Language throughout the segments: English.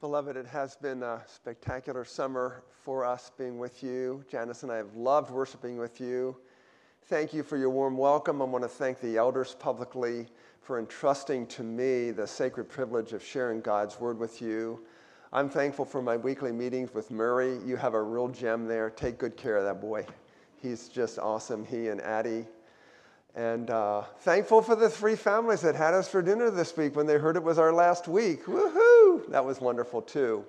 Beloved, it has been a spectacular summer for us being with you. Janice and I have loved worshiping with you. Thank you for your warm welcome. I want to thank the elders publicly for entrusting to me the sacred privilege of sharing God's word with you. I'm thankful for my weekly meetings with Murray. You have a real gem there. Take good care of that boy. He's just awesome, he and Addie. And uh, thankful for the three families that had us for dinner this week when they heard it was our last week. Woohoo! That was wonderful too.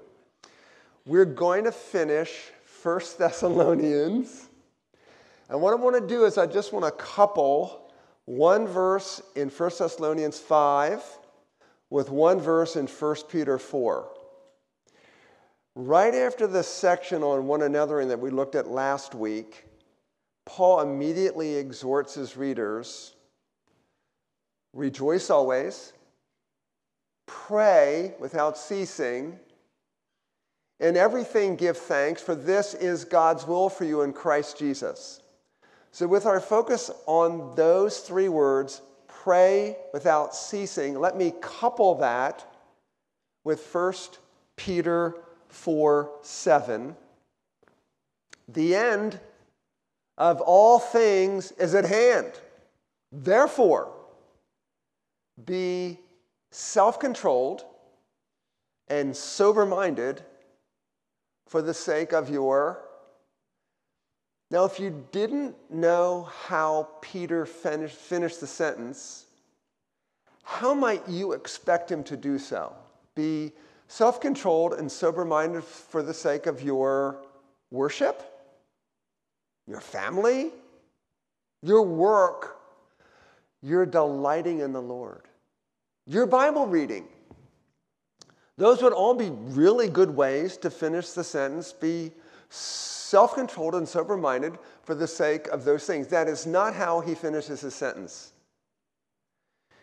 We're going to finish First Thessalonians. And what I want to do is I just want to couple one verse in 1 Thessalonians 5 with one verse in 1 Peter 4. Right after the section on one another that we looked at last week, Paul immediately exhorts his readers rejoice always, pray without ceasing, in everything give thanks, for this is God's will for you in Christ Jesus. So, with our focus on those three words, pray without ceasing, let me couple that with 1 Peter 4 7. The end of all things is at hand. Therefore, be self controlled and sober minded for the sake of your. Now, if you didn't know how Peter finished, finished the sentence, how might you expect him to do so? Be self controlled and sober minded for the sake of your worship? Your family, your work, you're delighting in the Lord, your Bible reading. Those would all be really good ways to finish the sentence. Be self controlled and sober minded for the sake of those things. That is not how he finishes his sentence.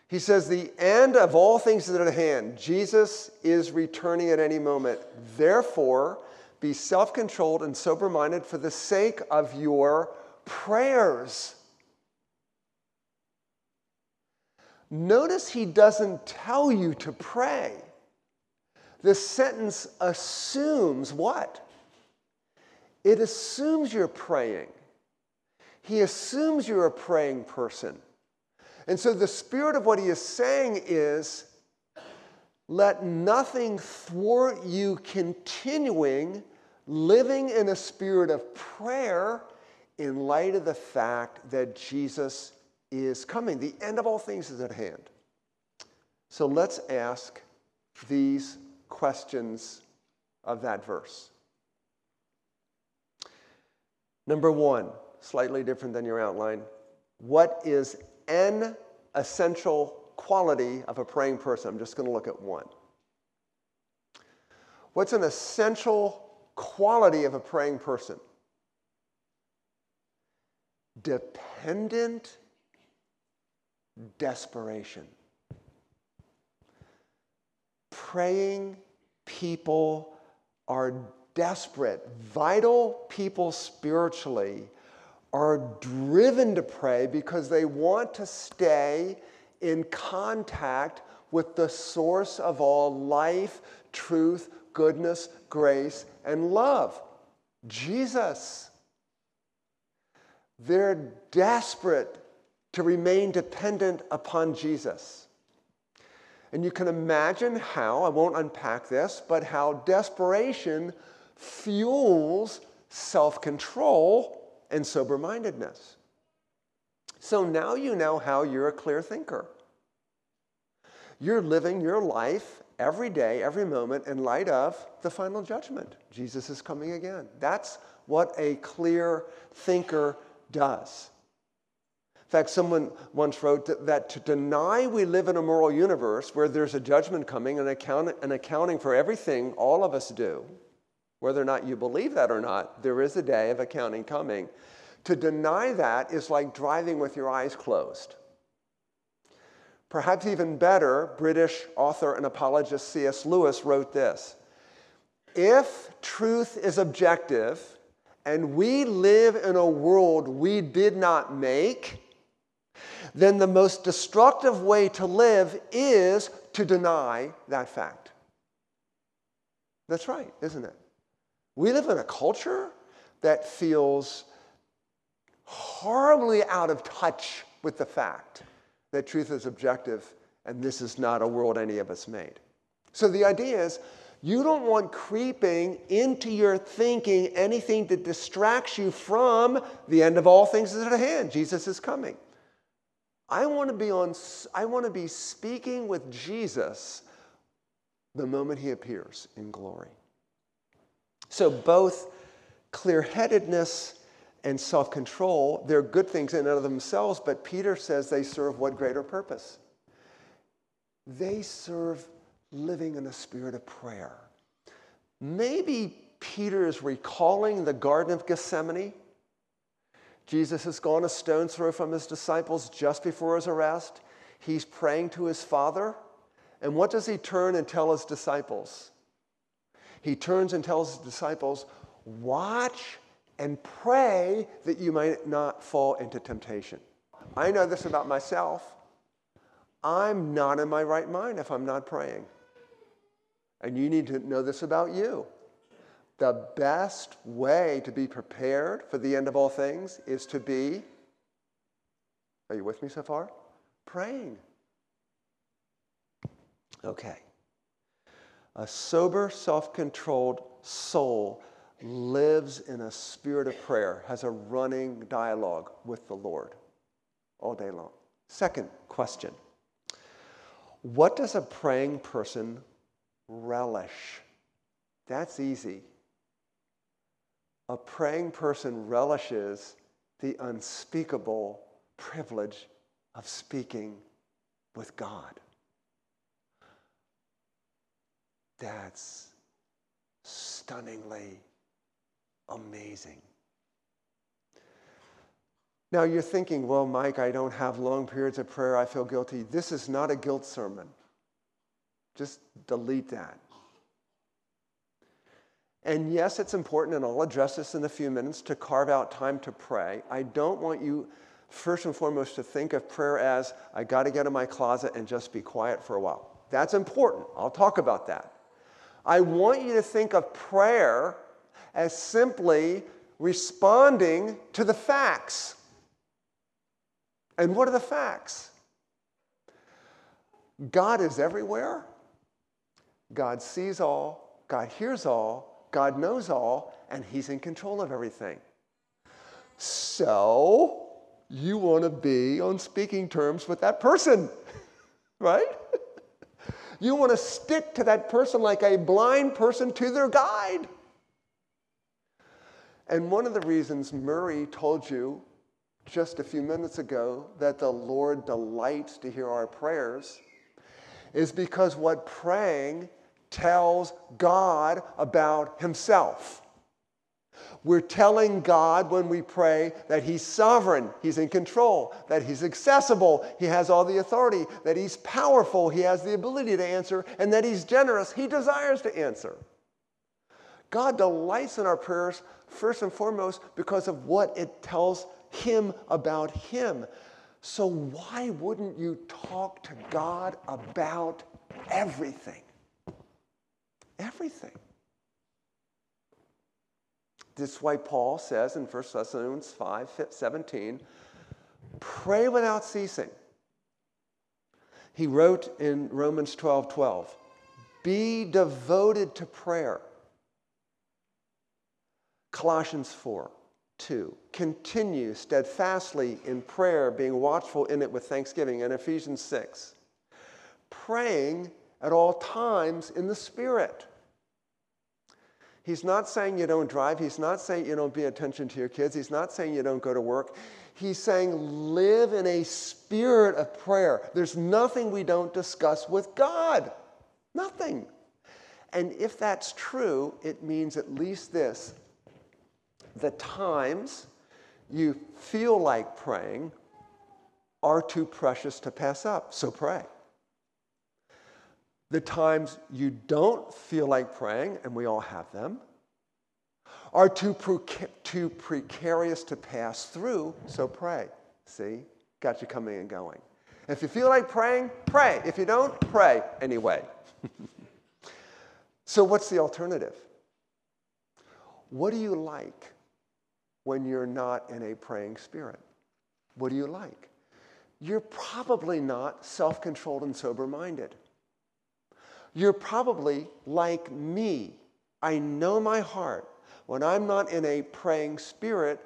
He says, The end of all things is at hand. Jesus is returning at any moment. Therefore, be self controlled and sober minded for the sake of your prayers. Notice he doesn't tell you to pray. The sentence assumes what? It assumes you're praying. He assumes you're a praying person. And so the spirit of what he is saying is let nothing thwart you continuing living in a spirit of prayer in light of the fact that Jesus is coming. The end of all things is at hand. So let's ask these questions of that verse. Number one, slightly different than your outline. What is an essential quality of a praying person? I'm just going to look at one. What's an essential quality of a praying person dependent desperation. Praying people are desperate. Vital people spiritually are driven to pray because they want to stay in contact with the source of all life, truth, goodness, grace, and love Jesus. They're desperate to remain dependent upon Jesus. And you can imagine how, I won't unpack this, but how desperation fuels self control and sober mindedness. So now you know how you're a clear thinker. You're living your life every day, every moment, in light of the final judgment. Jesus is coming again. That's what a clear thinker does. In fact, someone once wrote that, to deny we live in a moral universe where there's a judgment coming and account, an accounting for everything all of us do, whether or not you believe that or not, there is a day of accounting coming. To deny that is like driving with your eyes closed. Perhaps even better, British author and apologist C.S. Lewis wrote this If truth is objective and we live in a world we did not make, then the most destructive way to live is to deny that fact. That's right, isn't it? We live in a culture that feels horribly out of touch with the fact that truth is objective and this is not a world any of us made. So the idea is you don't want creeping into your thinking anything that distracts you from the end of all things is at hand. Jesus is coming. I want to be on I want to be speaking with Jesus the moment he appears in glory. So both clear-headedness and self-control, they're good things in and of themselves, but Peter says they serve what greater purpose? They serve living in a spirit of prayer. Maybe Peter is recalling the Garden of Gethsemane. Jesus has gone a stone's throw from his disciples just before his arrest. He's praying to his Father. And what does he turn and tell his disciples? He turns and tells his disciples, Watch and pray that you might not fall into temptation. I know this about myself. I'm not in my right mind if I'm not praying. And you need to know this about you. The best way to be prepared for the end of all things is to be, are you with me so far? Praying. Okay. A sober, self controlled soul lives in a spirit of prayer, has a running dialogue with the Lord all day long. Second question What does a praying person relish. That's easy. A praying person relishes the unspeakable privilege of speaking with God. That's stunningly amazing. Now you're thinking, well, Mike, I don't have long periods of prayer. I feel guilty. This is not a guilt sermon. Just delete that. And yes, it's important, and I'll address this in a few minutes, to carve out time to pray. I don't want you, first and foremost, to think of prayer as I got to get in my closet and just be quiet for a while. That's important. I'll talk about that. I want you to think of prayer as simply responding to the facts. And what are the facts? God is everywhere. God sees all, God hears all, God knows all, and He's in control of everything. So, you want to be on speaking terms with that person, right? You want to stick to that person like a blind person to their guide. And one of the reasons Murray told you just a few minutes ago that the Lord delights to hear our prayers is because what praying tells God about himself. We're telling God when we pray that He's sovereign, He's in control, that He's accessible, He has all the authority, that He's powerful, He has the ability to answer, and that He's generous, He desires to answer. God delights in our prayers first and foremost because of what it tells Him about Him. So, why wouldn't you talk to God about everything? Everything. This is why Paul says in 1 Thessalonians 5 17, pray without ceasing. He wrote in Romans 12 12, be devoted to prayer. Colossians 4 2, continue steadfastly in prayer, being watchful in it with thanksgiving. And Ephesians 6, praying at all times in the Spirit. He's not saying you don't drive. He's not saying you don't pay attention to your kids. He's not saying you don't go to work. He's saying live in a spirit of prayer. There's nothing we don't discuss with God. Nothing. And if that's true, it means at least this the times you feel like praying are too precious to pass up, so pray. The times you don't feel like praying, and we all have them, are too, preca- too precarious to pass through, so pray. See? Got you coming and going. If you feel like praying, pray. If you don't, pray anyway. So, what's the alternative? What do you like when you're not in a praying spirit? What do you like? You're probably not self controlled and sober minded. You're probably like me. I know my heart. When I'm not in a praying spirit,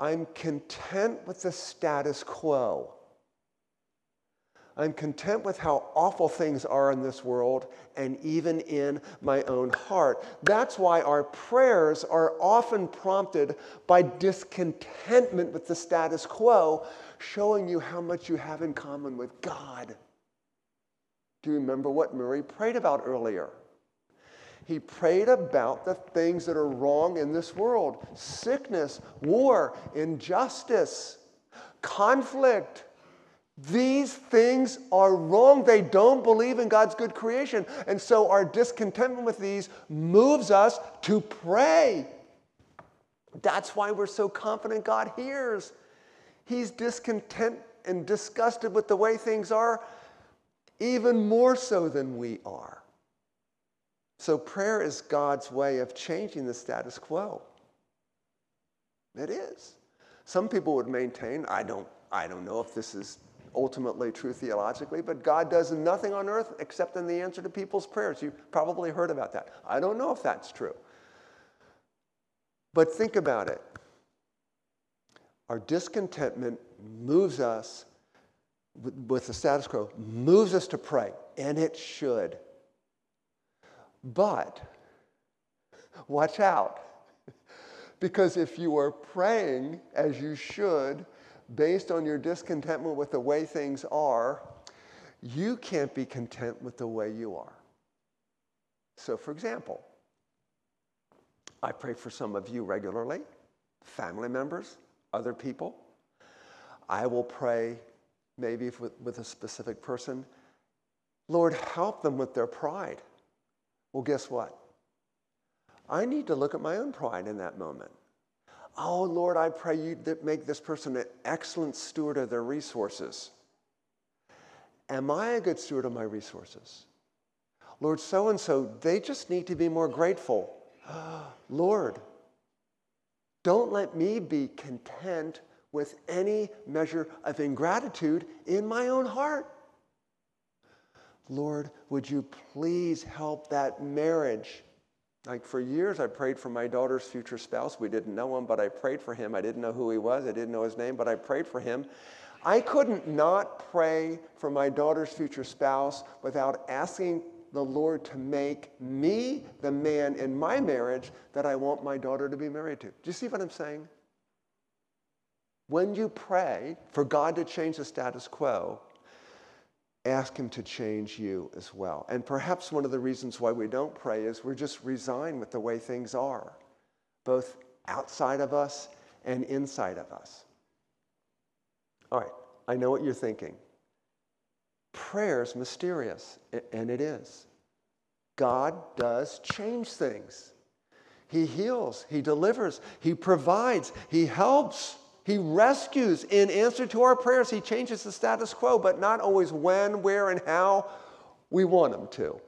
I'm content with the status quo. I'm content with how awful things are in this world and even in my own heart. That's why our prayers are often prompted by discontentment with the status quo, showing you how much you have in common with God. Do you remember what Murray prayed about earlier? He prayed about the things that are wrong in this world sickness, war, injustice, conflict. These things are wrong. They don't believe in God's good creation. And so our discontentment with these moves us to pray. That's why we're so confident God hears. He's discontent and disgusted with the way things are, even more so than we are. So prayer is God's way of changing the status quo. It is. Some people would maintain, I don't, I don't know if this is ultimately true theologically, but God does nothing on earth except in the answer to people's prayers. You've probably heard about that. I don't know if that's true. But think about it. Our discontentment moves us with the status quo, moves us to pray, and it should. But watch out. Because if you are praying as you should, based on your discontentment with the way things are, you can't be content with the way you are. So, for example, I pray for some of you regularly, family members, other people. I will pray maybe with, with a specific person. Lord, help them with their pride. Well, guess what? I need to look at my own pride in that moment. Oh, Lord, I pray you make this person an excellent steward of their resources. Am I a good steward of my resources? Lord, so and so, they just need to be more grateful. Lord, don't let me be content with any measure of ingratitude in my own heart. Lord, would you please help that marriage like for years, I prayed for my daughter's future spouse. We didn't know him, but I prayed for him. I didn't know who he was, I didn't know his name, but I prayed for him. I couldn't not pray for my daughter's future spouse without asking the Lord to make me the man in my marriage that I want my daughter to be married to. Do you see what I'm saying? When you pray for God to change the status quo, ask Him to change you as well. And perhaps one of the reasons why we don't pray is we're just resigned with the way things are, both outside of us and inside of us. All right, I know what you're thinking. Prayer's mysterious, and it is. God does change things. He heals, He delivers, He provides, He helps. He rescues in answer to our prayers. He changes the status quo, but not always when, where, and how we want Him to.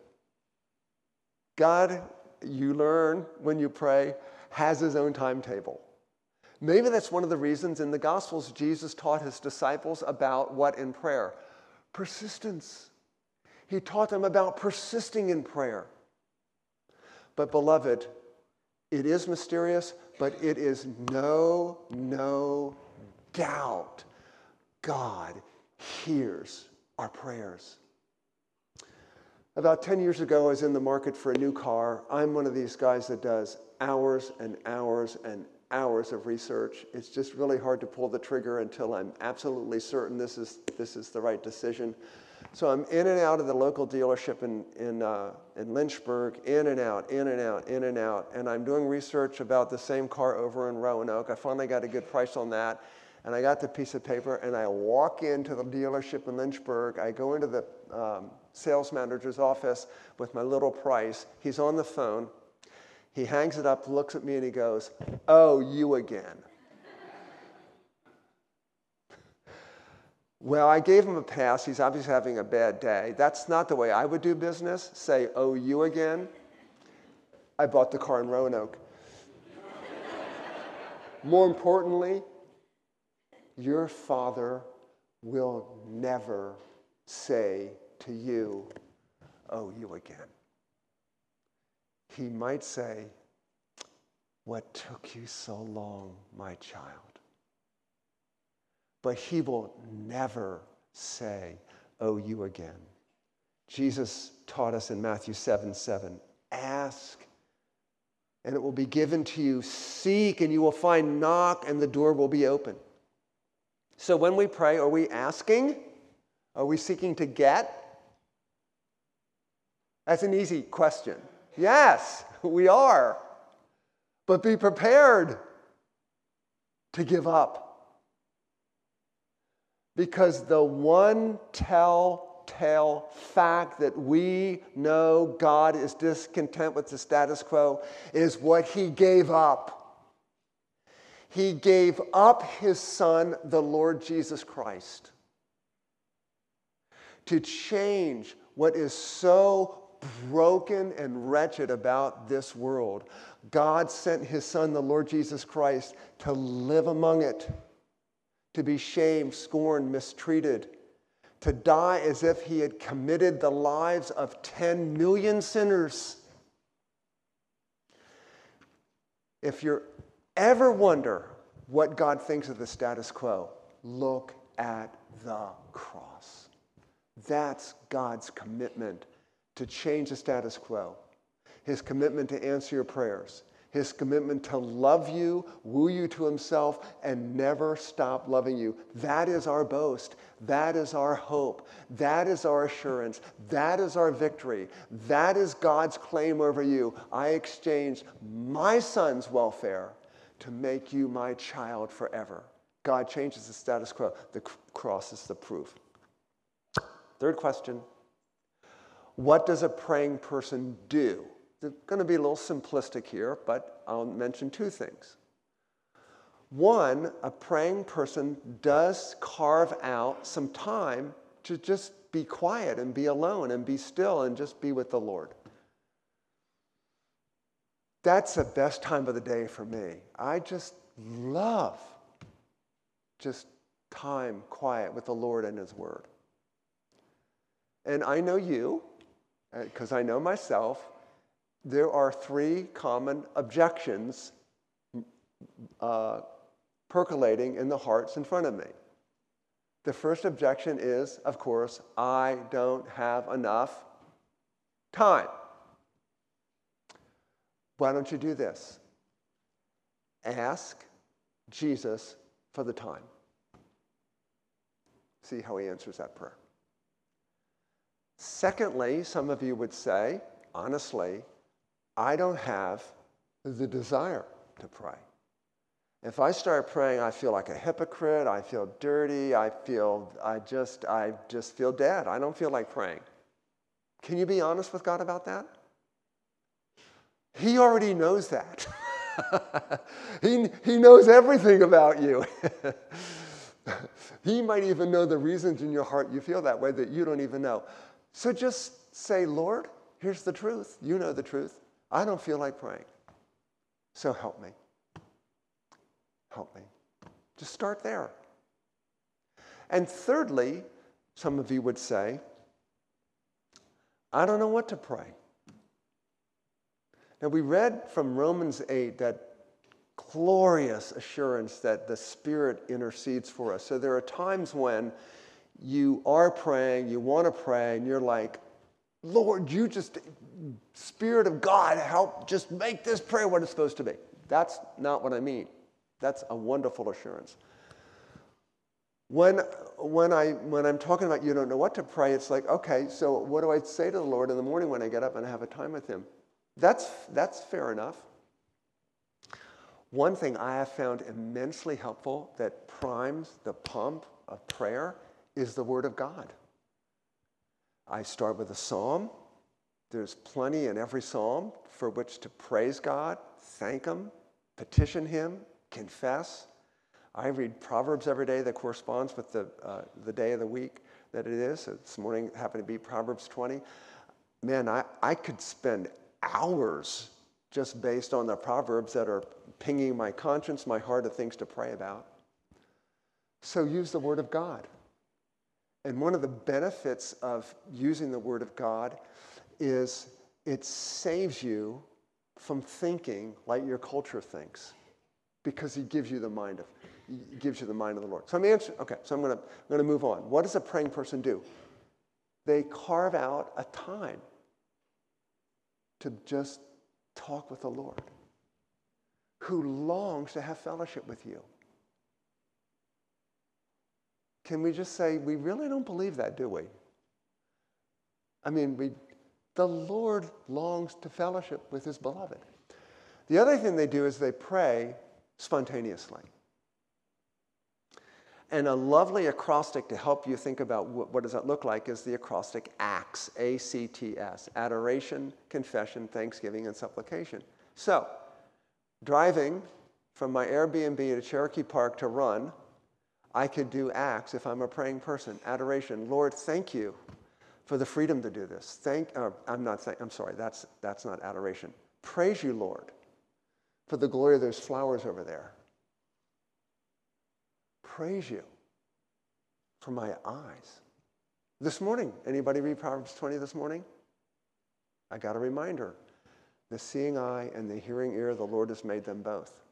God, you learn when you pray, has His own timetable. Maybe that's one of the reasons in the Gospels Jesus taught His disciples about what in prayer? Persistence. He taught them about persisting in prayer. But, beloved, it is mysterious, but it is no, no doubt God hears our prayers. About 10 years ago, I was in the market for a new car. I'm one of these guys that does hours and hours and hours of research. It's just really hard to pull the trigger until I'm absolutely certain this is, this is the right decision. So I'm in and out of the local dealership in, in, uh, in Lynchburg, in and out, in and out, in and out. And I'm doing research about the same car over in Roanoke. I finally got a good price on that. And I got the piece of paper and I walk into the dealership in Lynchburg. I go into the um, sales manager's office with my little price. He's on the phone. He hangs it up, looks at me, and he goes, Oh, you again. Well, I gave him a pass. He's obviously having a bad day. That's not the way I would do business. Say, oh, you again. I bought the car in Roanoke. More importantly, your father will never say to you, Oh, you again. He might say, What took you so long, my child? But he will never say, Oh, you again. Jesus taught us in Matthew 7 7 ask and it will be given to you. Seek and you will find. Knock and the door will be open. So when we pray, are we asking? Are we seeking to get? That's an easy question. Yes, we are. But be prepared to give up. Because the one telltale fact that we know God is discontent with the status quo is what he gave up. He gave up his son, the Lord Jesus Christ, to change what is so broken and wretched about this world. God sent his son, the Lord Jesus Christ, to live among it, to be shamed, scorned, mistreated, to die as if he had committed the lives of 10 million sinners. If you ever wonder what God thinks of the status quo, look at the cross. That's God's commitment to change the status quo, his commitment to answer your prayers, his commitment to love you, woo you to himself, and never stop loving you. That is our boast. That is our hope. That is our assurance. That is our victory. That is God's claim over you. I exchanged my son's welfare to make you my child forever. God changes the status quo. The cross is the proof. Third question what does a praying person do? It's going to be a little simplistic here, but I'll mention two things. One, a praying person does carve out some time to just be quiet and be alone and be still and just be with the Lord. That's the best time of the day for me. I just love just time quiet with the Lord and His Word. And I know you, because I know myself, there are three common objections uh, percolating in the hearts in front of me. The first objection is, of course, I don't have enough time. Why don't you do this? Ask Jesus for the time. See how he answers that prayer. Secondly, some of you would say, honestly, I don't have the desire to pray. If I start praying, I feel like a hypocrite, I feel dirty, I feel I just I just feel dead. I don't feel like praying. Can you be honest with God about that? He already knows that. he, he knows everything about you. he might even know the reasons in your heart you feel that way that you don't even know. So just say, Lord, here's the truth. You know the truth. I don't feel like praying. So help me. Help me. Just start there. And thirdly, some of you would say, I don't know what to pray. Now, we read from Romans 8 that glorious assurance that the Spirit intercedes for us. So there are times when you are praying, you want to pray, and you're like, Lord, you just, Spirit of God, help just make this prayer what it's supposed to be. That's not what I mean. That's a wonderful assurance. When, when, I, when I'm talking about you don't know what to pray, it's like, okay, so what do I say to the Lord in the morning when I get up and have a time with Him? That's, that's fair enough. One thing I have found immensely helpful that primes the pump of prayer is the Word of God. I start with a psalm. There's plenty in every psalm for which to praise God, thank Him, petition Him, confess. I read Proverbs every day that corresponds with the, uh, the day of the week that it is. So This morning happened to be Proverbs 20. Man, I, I could spend hours just based on the proverbs that are pinging my conscience, my heart of things to pray about. So use the Word of God. And one of the benefits of using the Word of God is it saves you from thinking like your culture thinks because he gives you the mind of he gives you the mind of the Lord. So I'm answering, okay, so I'm gonna, I'm gonna move on. What does a praying person do? They carve out a time to just talk with the Lord, who longs to have fellowship with you. Can we just say, we really don't believe that, do we? I mean, we, the Lord longs to fellowship with his beloved. The other thing they do is they pray spontaneously. And a lovely acrostic to help you think about what, what does that look like is the acrostic ACTS, A-C-T-S, adoration, confession, thanksgiving, and supplication. So, driving from my Airbnb to Cherokee Park to run, I could do ACTS if I'm a praying person. Adoration, Lord, thank you for the freedom to do this. Thank, uh, I'm not thank, I'm sorry, that's, that's not adoration. Praise you, Lord, for the glory of those flowers over there praise you for my eyes. This morning, anybody read Proverbs 20 this morning? I got a reminder. The seeing eye and the hearing ear, the Lord has made them both.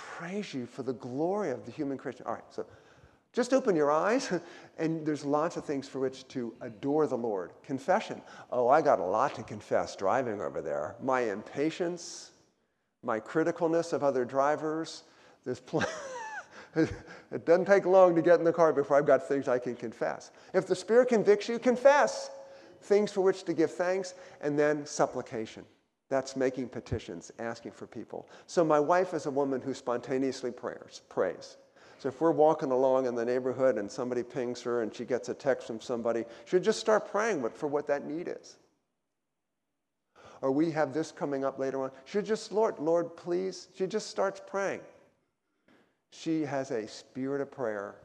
Praise you for the glory of the human creation. All right, so just open your eyes, and there's lots of things for which to adore the Lord. Confession. Oh, I got a lot to confess driving over there. My impatience, my criticalness of other drivers. There's plenty. it doesn't take long to get in the car before I've got things I can confess. If the Spirit convicts you, confess things for which to give thanks, and then supplication. That's making petitions, asking for people. So my wife is a woman who spontaneously prayers, prays. So if we're walking along in the neighborhood and somebody pings her and she gets a text from somebody, she'll just start praying for what that need is. Or we have this coming up later on. She just, Lord, Lord, please. She just starts praying. She has a spirit of prayer.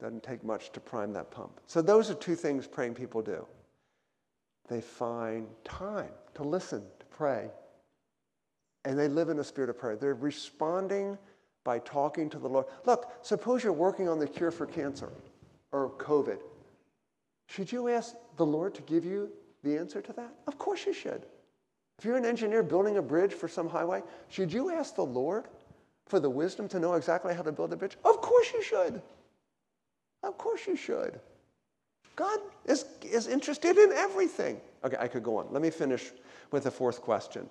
Doesn't take much to prime that pump. So, those are two things praying people do. They find time to listen, to pray, and they live in a spirit of prayer. They're responding by talking to the Lord. Look, suppose you're working on the cure for cancer or COVID. Should you ask the Lord to give you the answer to that? Of course you should. If you're an engineer building a bridge for some highway, should you ask the Lord for the wisdom to know exactly how to build a bridge? Of course you should. Of course you should. God is, is interested in everything. Okay, I could go on. Let me finish with the fourth question.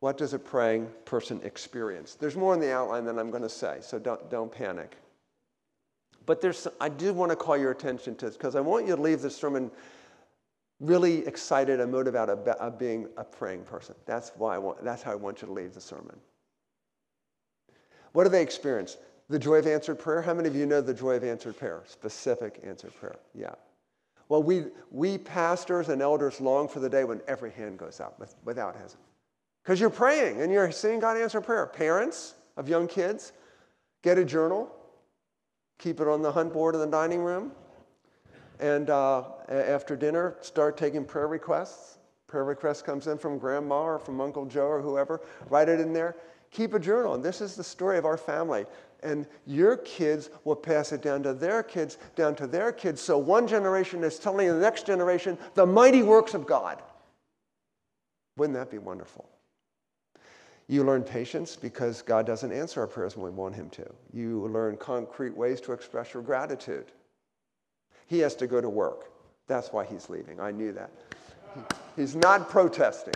What does a praying person experience? There's more in the outline than I'm going to say, so don't, don't panic. But there's, I do want to call your attention to this because I want you to leave this sermon really excited and motivated about being a praying person. That's why I want, that's how I want you to leave the sermon. What do they experience? The joy of answered prayer. How many of you know the joy of answered prayer? Specific answered prayer. Yeah. Well, we, we pastors and elders long for the day when every hand goes up without hesitation. Because you're praying and you're seeing God answer prayer. Parents of young kids, get a journal, keep it on the hunt board in the dining room, and uh, after dinner, start taking prayer requests. Prayer request comes in from grandma or from Uncle Joe or whoever. Write it in there keep a journal. And this is the story of our family. And your kids will pass it down to their kids, down to their kids. So one generation is telling the next generation the mighty works of God. Wouldn't that be wonderful? You learn patience because God doesn't answer our prayers when we want Him to. You learn concrete ways to express your gratitude. He has to go to work. That's why he's leaving. I knew that. He's not protesting.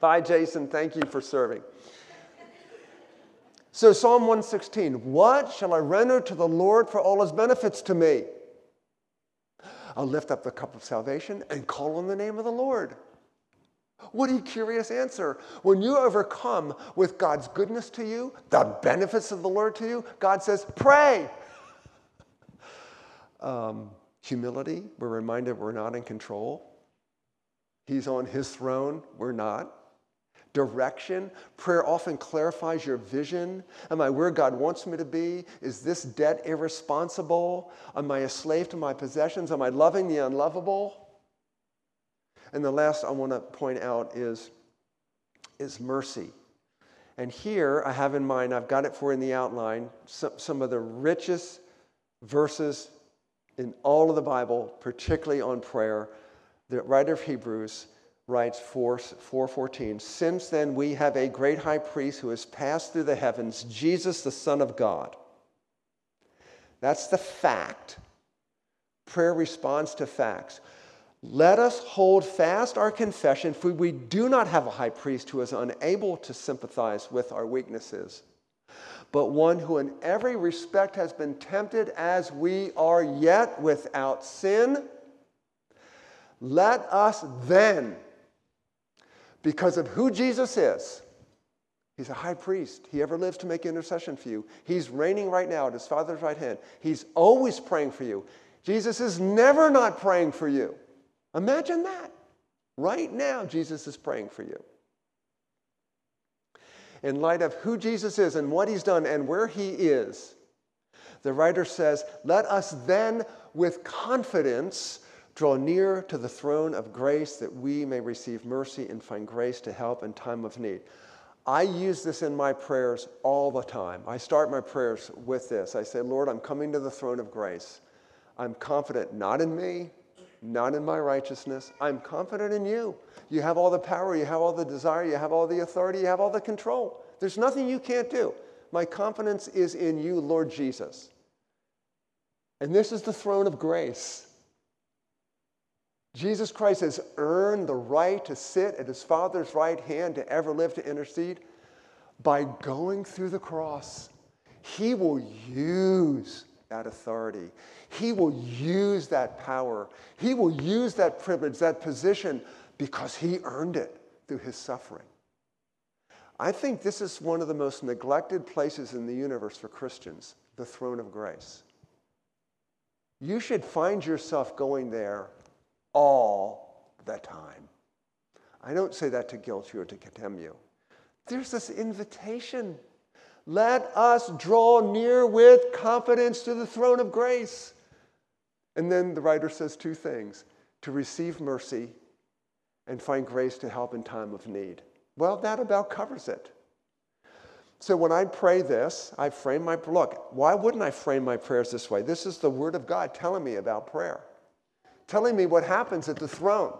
Bye, Jason. Thank you for serving. So, Psalm 116 What shall I render to the Lord for all his benefits to me? I'll lift up the cup of salvation and call on the name of the Lord. What a curious answer. When you overcome with God's goodness to you, the benefits of the Lord to you, God says, pray. Um, humility, we're reminded we're not in control. He's on his throne, we're not direction. Prayer often clarifies your vision. Am I where God wants me to be? Is this debt irresponsible? Am I a slave to my possessions? Am I loving the unlovable? And the last I want to point out is, is mercy. And here I have in mind, I've got it for in the outline, some, some of the richest verses in all of the Bible, particularly on prayer. The writer of Hebrews writes 4, 4.14, Since then we have a great high priest who has passed through the heavens, Jesus the Son of God. That's the fact. Prayer responds to facts. Let us hold fast our confession, for we do not have a high priest who is unable to sympathize with our weaknesses, but one who in every respect has been tempted as we are, yet without sin. Let us then, because of who Jesus is, He's a high priest. He ever lives to make intercession for you. He's reigning right now at his Father's right hand. He's always praying for you. Jesus is never not praying for you. Imagine that. Right now, Jesus is praying for you. In light of who Jesus is and what he's done and where he is, the writer says, Let us then with confidence draw near to the throne of grace that we may receive mercy and find grace to help in time of need. I use this in my prayers all the time. I start my prayers with this. I say, Lord, I'm coming to the throne of grace. I'm confident not in me, not in my righteousness. I'm confident in you. You have all the power, you have all the desire, you have all the authority, you have all the control. There's nothing you can't do. My confidence is in you, Lord Jesus. And this is the throne of grace. Jesus Christ has earned the right to sit at his Father's right hand to ever live to intercede by going through the cross. He will use that authority. He will use that power. He will use that privilege, that position, because he earned it through his suffering. I think this is one of the most neglected places in the universe for Christians the throne of grace. You should find yourself going there all the time. I don't say that to guilt you or to condemn you. There's this invitation let us draw near with confidence to the throne of grace. And then the writer says two things to receive mercy and find grace to help in time of need. Well, that about covers it. So when I pray this, I frame my look. Why wouldn't I frame my prayers this way? This is the word of God telling me about prayer, telling me what happens at the throne.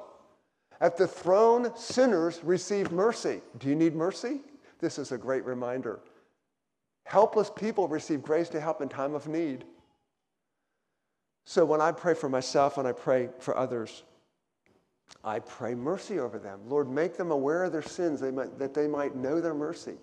At the throne, sinners receive mercy. Do you need mercy? This is a great reminder. Helpless people receive grace to help in time of need. So when I pray for myself and I pray for others, I pray mercy over them. Lord, make them aware of their sins they might, that they might know their mercy,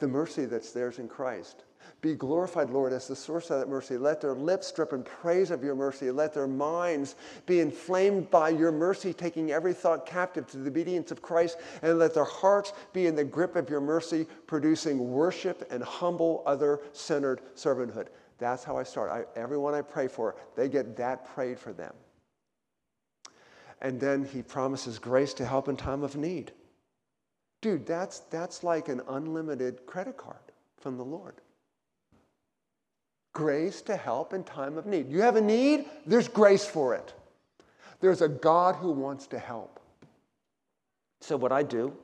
the mercy that's theirs in Christ. Be glorified, Lord, as the source of that mercy. Let their lips drip in praise of your mercy. Let their minds be inflamed by your mercy, taking every thought captive to the obedience of Christ. And let their hearts be in the grip of your mercy, producing worship and humble, other centered servanthood. That's how I start. I, everyone I pray for, they get that prayed for them. And then he promises grace to help in time of need. Dude, that's, that's like an unlimited credit card from the Lord grace to help in time of need. You have a need, there's grace for it. There's a God who wants to help. So, what I do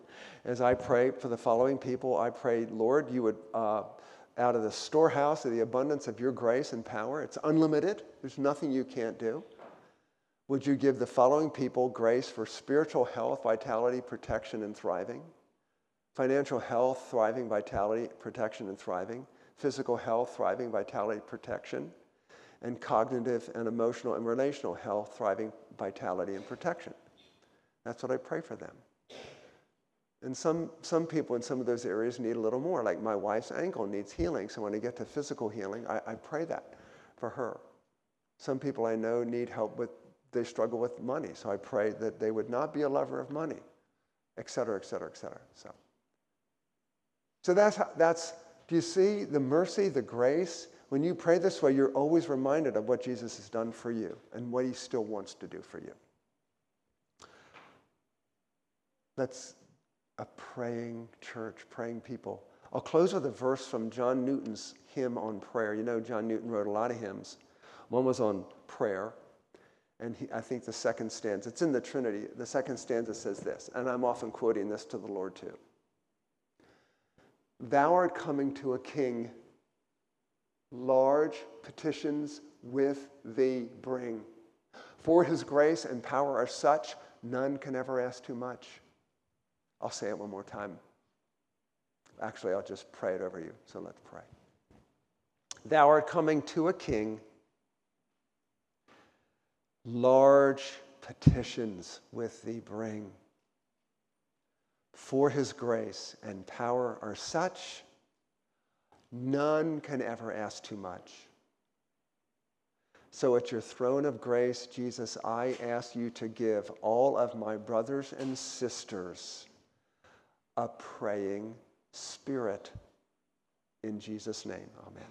is I pray for the following people. I pray, Lord, you would, uh, out of the storehouse of the abundance of your grace and power, it's unlimited, there's nothing you can't do. Would you give the following people grace for spiritual health, vitality, protection, and thriving? Financial health, thriving, vitality, protection, and thriving physical health, thriving, vitality, protection, and cognitive and emotional and relational health, thriving, vitality, and protection. That's what I pray for them. And some, some people in some of those areas need a little more, like my wife's ankle needs healing. So when I get to physical healing, I, I pray that for her. Some people I know need help with, they struggle with money. So I pray that they would not be a lover of money, et cetera, et cetera, et cetera. So, so that's, that's do you see the mercy, the grace? When you pray this way, you're always reminded of what Jesus has done for you and what he still wants to do for you. That's a praying church, praying people. I'll close with a verse from John Newton's hymn on prayer. You know, John Newton wrote a lot of hymns. One was on prayer, And he, I think the second stanza, it's in the Trinity, the second stanza says this, and I'm often quoting this to the Lord too. Thou art coming to a king, large petitions with thee bring. For his grace and power are such, none can ever ask too much. I'll say it one more time. Actually, I'll just pray it over you. So let's pray. Thou art coming to a king, large petitions with thee bring. For his grace and power are such, none can ever ask too much. So at your throne of grace, Jesus, I ask you to give all of my brothers and sisters a praying spirit. In Jesus' name, amen.